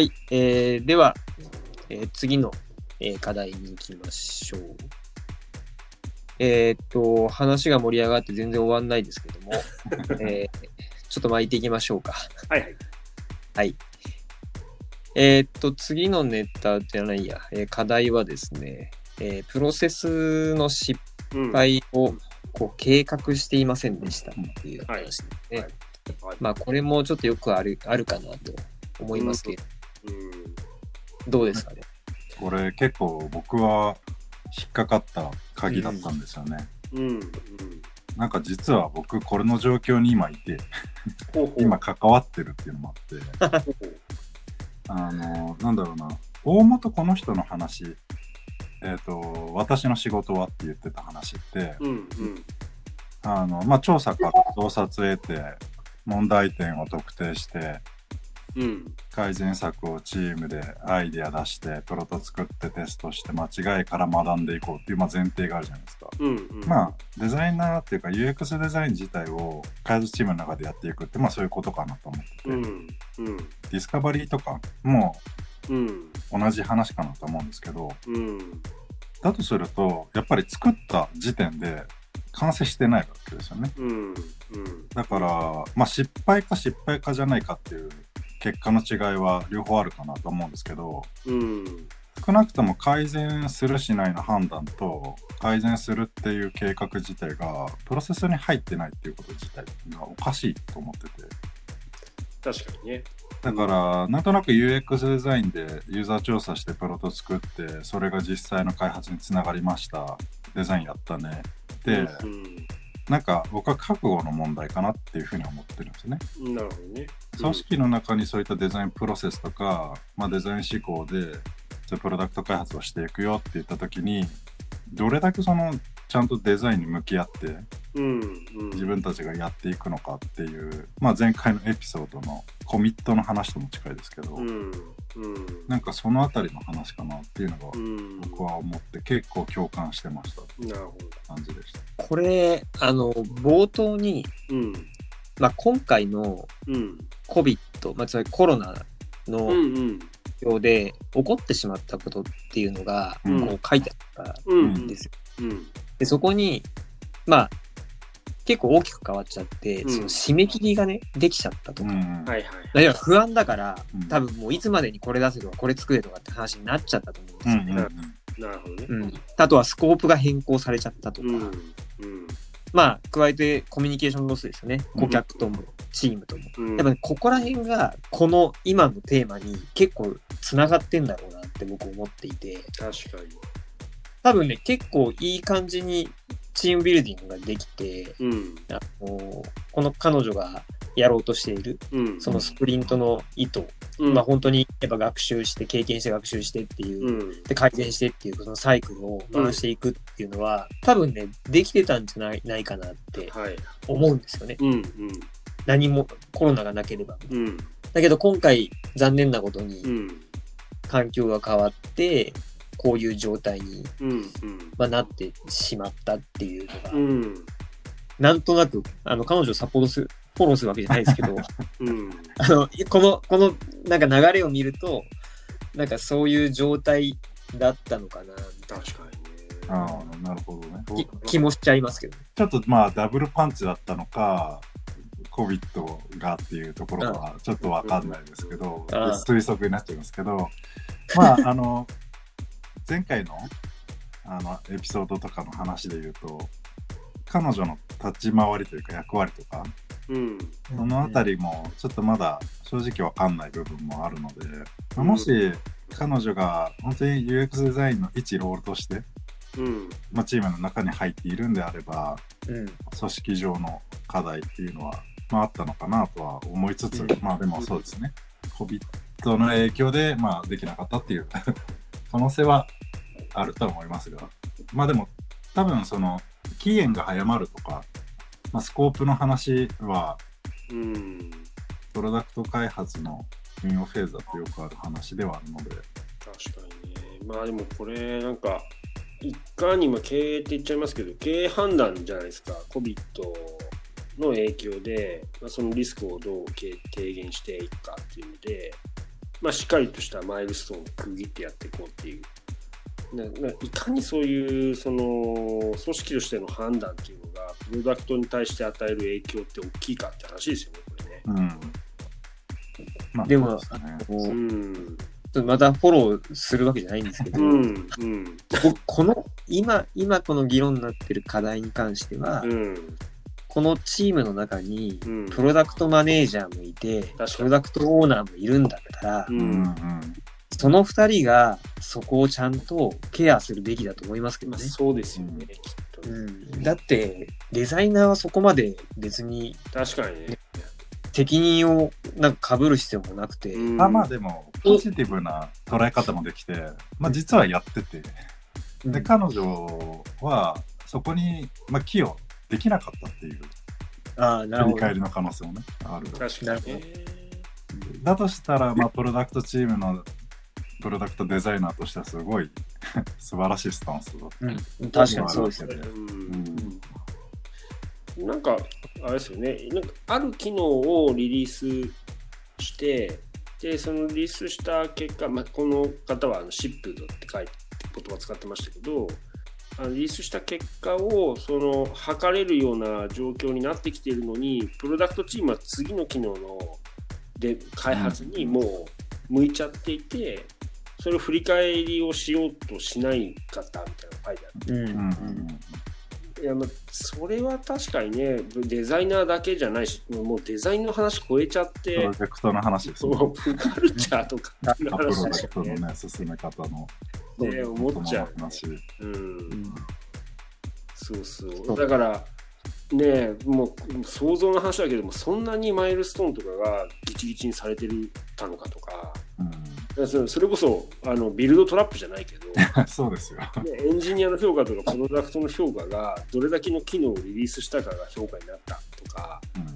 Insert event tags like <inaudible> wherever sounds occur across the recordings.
はい、えーでは、えー次の、えー課題に行きましょう。えーっと、話が盛り上がって全然終わんないですけども、<laughs> えーちょっと巻いていきましょうか。はいはい。はい。えーっと、次のネタじゃないや、えー課題はですね、えープロセスの失うん。敗をこう計画していませんでしたっていう話ですね。まあ、これもちょっとよくあるあるかなと思いますけど、うん。どうですかね？これ結構僕は引っかかった鍵だったんですよね。うん。うん。なんか実は僕これの状況に今いて、<laughs> 今関わってるっていうのもあって、あの、なんだろうな、大元この人の話、えっ、と、私の仕事はって言ってた話って、うんうん。あの、まあ、調査から洞察を得て、問題点を特定して、うん。改善策をチームでアイデア出して、プロト作ってテストして、間違いから学んでいこうっていう、まあ、前提があるじゃないですか。うんうん。まあ、デザイナーっていうか UX デザイン自体を開発チームの中でやっていくって、まあそういうことかなと思ってて、うん。うん。ディスカバリーとかもうん。同じ話かなと思うんですけど、うん。だとすると、やっぱり作った時点で完成してないわけですよね。うん。うん。だから、まあ失敗か失敗かじゃないかっていう結果の違いは両方あるかなと思うんですけど、うん。少なくとも改善するしないの判断と改善するっていう計画自体がプロセスに入ってないっていうこと自体がおかしいと思ってて確かにね。だからなんとなく UX デザインでユーザー調査してプロト作ってそれが実際の開発につながりましたデザインやったねで、なんか僕は覚悟の問題かなっていうふうに思ってるんですよねうん。なるほどね。組織の中にそういったデザインプロセスとか、まあ、デザイン思考でプロダクト開発をしていくよって言った時にどれだけそのちゃんとデザインに向き合ってうん。うん。自分たちがやっていくのかっていう、まあ、前回のエピソードのコミットの話とも近いですけど、うん。うん。なんかそのあたりの話かなっていうのがうん。僕は思って結構共感してましたなるほど。感じでした。これ、あの、冒頭に、うん。まあ、今回のうん。COVID、まあ、つまりコロナのうん。うん。影響で起こってしまったことっていうのが、うんこう書いてあったうんんですよ。うん。で、そこに、まあ、結構大きく変わっちゃって、うんその締め切りがね、できちゃったとか。うんはいはい。だから不安だから、うん多分もういつまでにこれ出せとか、これ作れとかって話になっちゃったと思うんですよね。うんうんなるほどね。うんあとはスコープが変更されちゃったとか、うん。うん。まあ、加えてコミュニケーションロスですよね。うん顧客とも、チームとも。うん。やっぱね、ここら辺が、この今のテーマに結構つながってんだろうなって僕思っていて、確かに。多分ね、結構いい感じにチームビルディングができて、うん。あのこの彼女がやろうとしている、うん。そのスプリントの意図、うん。まあ本当にやっぱ学習して、経験して学習してっていう、うん。で改善してっていうそのサイクルを回していくっていうのは、多分ね、できてたんじゃないないかなってはい。思うんですよね。うん。何もコロナがなければ。うん。うん。だけど今回残念なことにうん。環境が変わって、こういう状態に、うん。まあ、なってしまったっていうのが、うん。なんとなく、あの、彼女をサポートする、フォローするわけじゃないですけど、うん。あの、この、この、なんか流れを見ると、なんかそういう状態だったのかな、確かにね。ああなるほどね。き気もしちゃいますけど。ちょっとまあダブルパンチだったのか、COVID がっていうところはちょっとわかんないですけど、推測になっちゃいますけど、まああの、前回のあのエピソードとかの話で言うと、彼女の立ち回りというか役割とか、うん。そのあたりもちょっとまだ正直わかんない部分もあるので、まあもし彼女が本当に UX デザインの一ロールとして、うん。まあ、チームの中に入っているんであれば、うん。組織上の課題っていうのは、まあ、あったのかなとは思いつつ、うんまあでもそうですね。COVID の影響で、まあ、できなかったっていう <laughs> 可能性はあるとは思いますが、まあでも、多分その、期限が早まるとか、まあ、スコープの話は、うん。プロダクト開発の運用フェーズだとよくある話ではあるので、確かにね。まあでもこれなんか、いかにも経営って言っちゃいますけど、経営判断じゃないですか。COVID の影響で、まあ、そのリスクをどう軽軽減していくかっていうので、まあ、しっかりとしたマイルストーンを区切ってやっていこうっていう。いかにそういうその組織としての判断っていうのがプロダクトに対して与える影響って大きいかって話ですよね、これね。うん。まあでもそうん。またフォローするわけじゃないんですけど、うん。うん。僕この今今この議論になってる課題に関しては、うん。このチームの中にうん。プロダクトマネージャーもいてプロダクトオーナーもいるんだったら。その2人がそこをちゃんとケアするべきだと思いますけどまあ、ね。そうですよね、きっとうね。ん、だってデザイナーはそこまで別に確かにね。責任をなんか被る必要もなくて、うんまあまあでもポジティブな捉え方もできて、まあ実はやってて、うんで彼女はそこに、まあ、寄与できなかったっていうああなるほど振り返りの可能性もねある。確かにね。だとしたら、まあ、プロダクトチームのプロダクトデザイナーとしてはすごい <laughs> 素晴らしいスタンスだ。うん、確かにそうですよね。うんなんか、あれですよね、なんかある機能をリリースして、で、そのリリースした結果、まあ、この方はあのシップドって書いて言葉を使ってましたけど、リリースした結果をその測れるような状況になってきているのに、プロダクトチームは次の機能ので開発にもう向いちゃっていて、それを振り返りをしようとしないかったみたいなのが書いてあって。うんうんうんいやまあそれは確かにねデザイナーだけじゃないしもうデザインの話超えちゃっプてロジェクトの話ですね。もうカルチャーとかのプロ話ダクトのね、進め方のね思っちゃうよね。話。うん。そうそう。そう。だからねもう想像の話だけどもそんなにマイルストーンとかがギチギチにされてるたのかとか。うんそそれこそあのビルドトラップじゃないけど <laughs> そうですよ。ねエンジニアの評価とかプロダクトの評価がどれだけの機能をリリースしたかが評価になったとかうん。な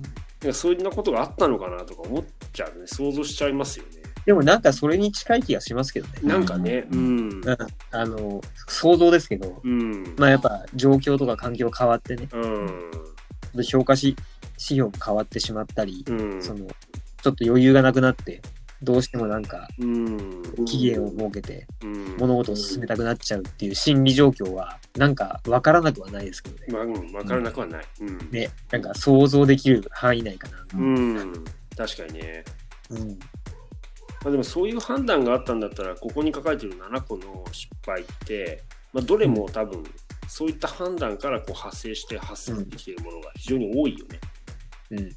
んかそういったことがあったのかなとか思っちゃうね。想像しちゃいますよね。でもなんかそれに近い気がしますけどね。なんかねうん、あの想像ですけど、うん。まあやっぱ状況とか環境変わってね、うん。評価し指標も変わってしまったり、うん。そのちょっと余裕がなくなって、どうしてもなんかうん期限を設けてうん物事を進めたくなっちゃうっていう心理状況はなんか分からなくはないですけどね。まあうん分からなくはないうんね、なんか想像できる範囲内かな。うん確かにねうん。まあでもそういう判断があったんだったらここに書かれてる7個の失敗って、まあ、どれも多分そういった判断からこう派生して発生できているものが非常に多いよね。うん。うん。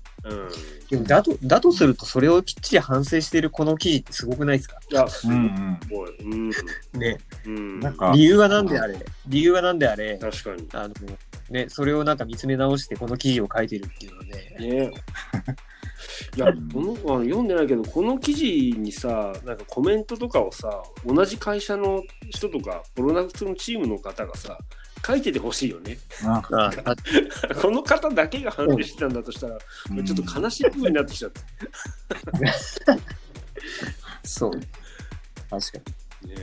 でもだと、だとするとそれをきっちり反省しているこの記事ってすごくないですか？いや、すうんうんごい。うん。ね。うん。なんか理由はなんであれ、理由はなんであれ、確かに。あの、ね、それをなんか見つめ直してこの記事を書いてるっていうのはね、ね。いや、このあの読んでないけど、この記事にさ、なんかコメントとかをさ、同じ会社の人とか、プロダクトのチームの方がさ、書いててほしいよね。<laughs> この方だけが判定してたんだとしたら、うんちょっと悲しい部分になってきちゃって。<laughs> そう。確かに。ね、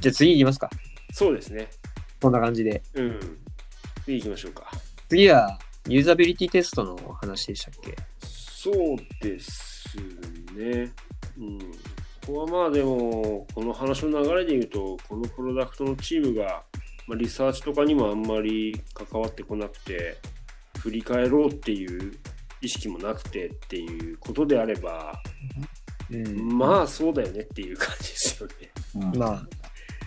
じゃあ次行きますか。そうですね。こんな感じで。うん。次行きましょうか。次は、ユーザビリティテストの話でしたっけ？そうですね。うん。ここはまあでも、この話の流れで言うと、このプロダクトのチームが、まあ、リサーチとかにもあんまり関わってこなくて、振り返ろうっていう意識もなくてっていうことであれば、うん。まあそうだよねっていう感じですよね。うんまあ、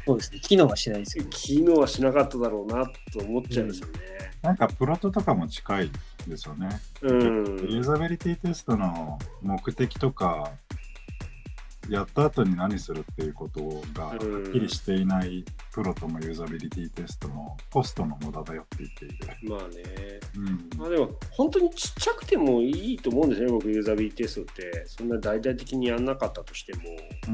そうですね。機能はしないですよ。機能はしなかっただろうなと思っちゃいますよね。なんかプロトとかも近いですよね。うん。ユーザビリティテストの目的とか、やった後に何するっていうことがはっきりしていないプロともユーザビリティテストもコストの無駄だよって言っている。まあね。うんまあでも、本当にちっちゃくてもいいと思うんですね、僕、ユーザビリティテストって。そんな大々的にやんなかったとしても。う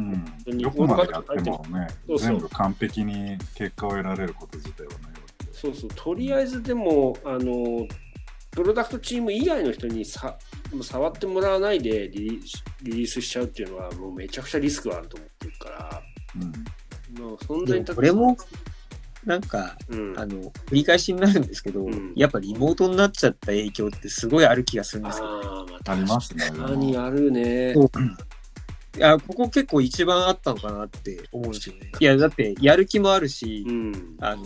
ん、どこまでやってもねそうそう全部完璧に結果を得られること自体はないわけで。そうそう、とりあえずでも、あの、プロダクトチーム以外の人にさ触ってもらわないでリリースリリースしちゃうっていうのは、もうめちゃくちゃリスクがあると思ってるから、うんもう存でも在に立これも、なんか、うん、あの、繰り返しになるんですけど、うんやっぱリモートになっちゃった影響ってすごいある気がするんですよ。あーまあありますね。確かにあるね。そうや、ここ結構一番あったのかなって思うんですよね。いや、だって、やる気もあるし、うん。あの、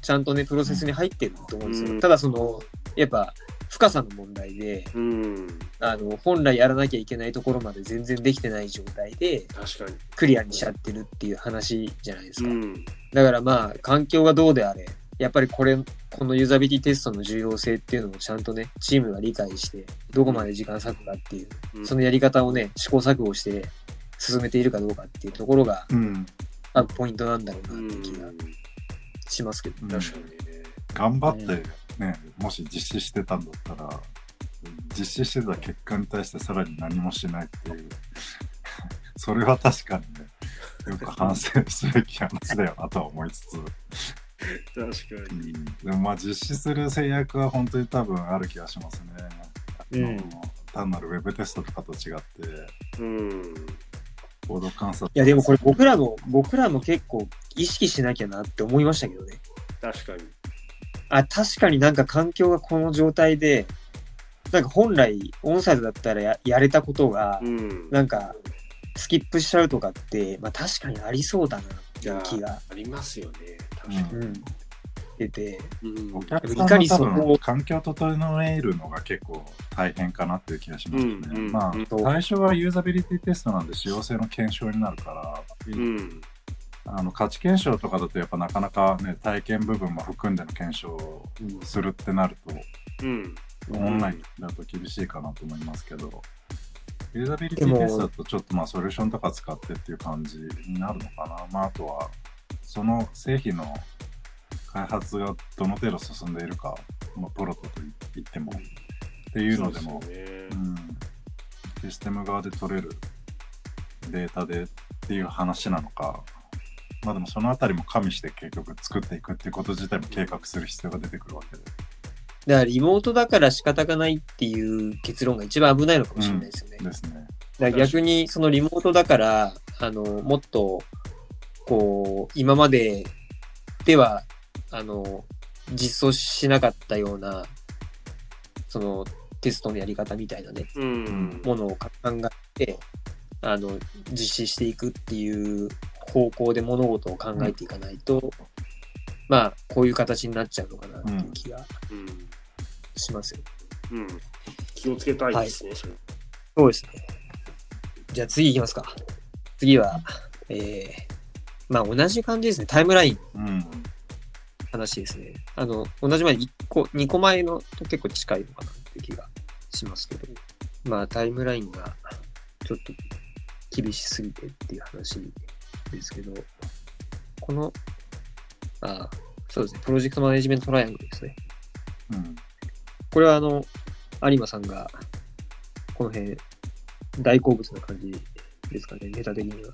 ちゃんとね、プロセスに入ってると思うんですよ。うんただ、その、やっぱ、深さの問題で、うん。あの、本来やらなきゃいけないところまで全然できてない状態で、確かに。クリアにしちゃってるっていう話じゃないですか。うん。だからまあ、環境がどうであれ、やっぱりこれ、このユーザビリティテストの重要性っていうのをちゃんとね、チームが理解して、どこまで時間割くかっていう、うんそのやり方をね、試行錯誤して進めているかどうかっていうところが、うん。多分ポイントなんだろううなって気がん。しますけど。うん確かにね。頑張ってね、もし実施してたんだったら、実施してた結果に対してさらに何もしないっていう、それは確かにね、よく反省すべき話だよなとは思いつつ、確かに。でもまあ実施する制約は本当に多分ある気がしますね。うん単なるウェブテストとかと違って、うん。コード観察。いや、でもこれ僕らも、僕らも結構意識しなきゃなって思いましたけどね。確かに。あ、確かになんか環境がこの状態で、なんか本来オンサイドだったらややれたことが、うん。なんかスキップしちゃうとかって、まあ確かにありそうだなっていう気が、ありますよね。確かうん、出て、に。うんお客さいかにんの環境を整えるのが結構大変かなっていう気がしますね。うんうんまあうん最初はユーザビリティテストなんで使用性の検証になるから、うん。あの価値検証とかだとやっぱなかなかね体験部分も含んでの検証をするってなると、うん。オンラインだと厳しいかなと思いますけど、ユーザビリティテストだとちょっとまあソリューションとか使ってっていう感じになるのかな。まああとは、その製品の開発がどの程度進んでいるか、まあ、プロトと言っても、っていうのでも、ねうん、システム側で取れるデータでっていう話なのか、まあでもそのあたりも加味して結局作っていくっていうこと自体も計画する必要が出てくるわけで。だからリモートだから仕方がないっていう結論が一番危ないのかもしれないですよね。ですね。だから逆にそのリモートだから、あの、もっと、こう、今まででは、あの、実装しなかったような、その、テストのやり方みたいなね、うん。ものを考えて、あの、実施していくっていう方向で物事を考えていかないと、まあ、こういう形になっちゃうのかなっていう気がうん。しますよ。うん。気をつけたいですね、それ。そうですね。じゃあ次行きますか。次は、えー、まあ同じ感じですね。タイムラインうん。話ですね。あの、同じ前に1個、2個前のと結構近いのかなって気がしますけど、まあタイムラインがちょっと厳しすぎてっていう話ですけど、この、あそうですね、プロジェクトマネジメントトライアングルですね。うん。これはあの、有馬さんが、この辺、大好物な感じですかね、ネタ的には。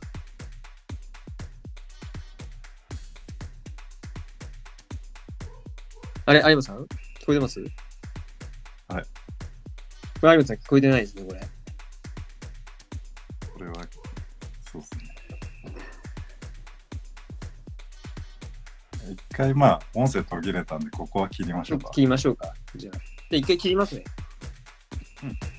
あれ、有馬さん？聞こえてます？はい。これ有馬さん聞こえてないですね、これ。これ一回まあ、音声途切れたんで、ここは切りましょうか。切りましょうか。じゃあ。じゃあ一回切りますね。うん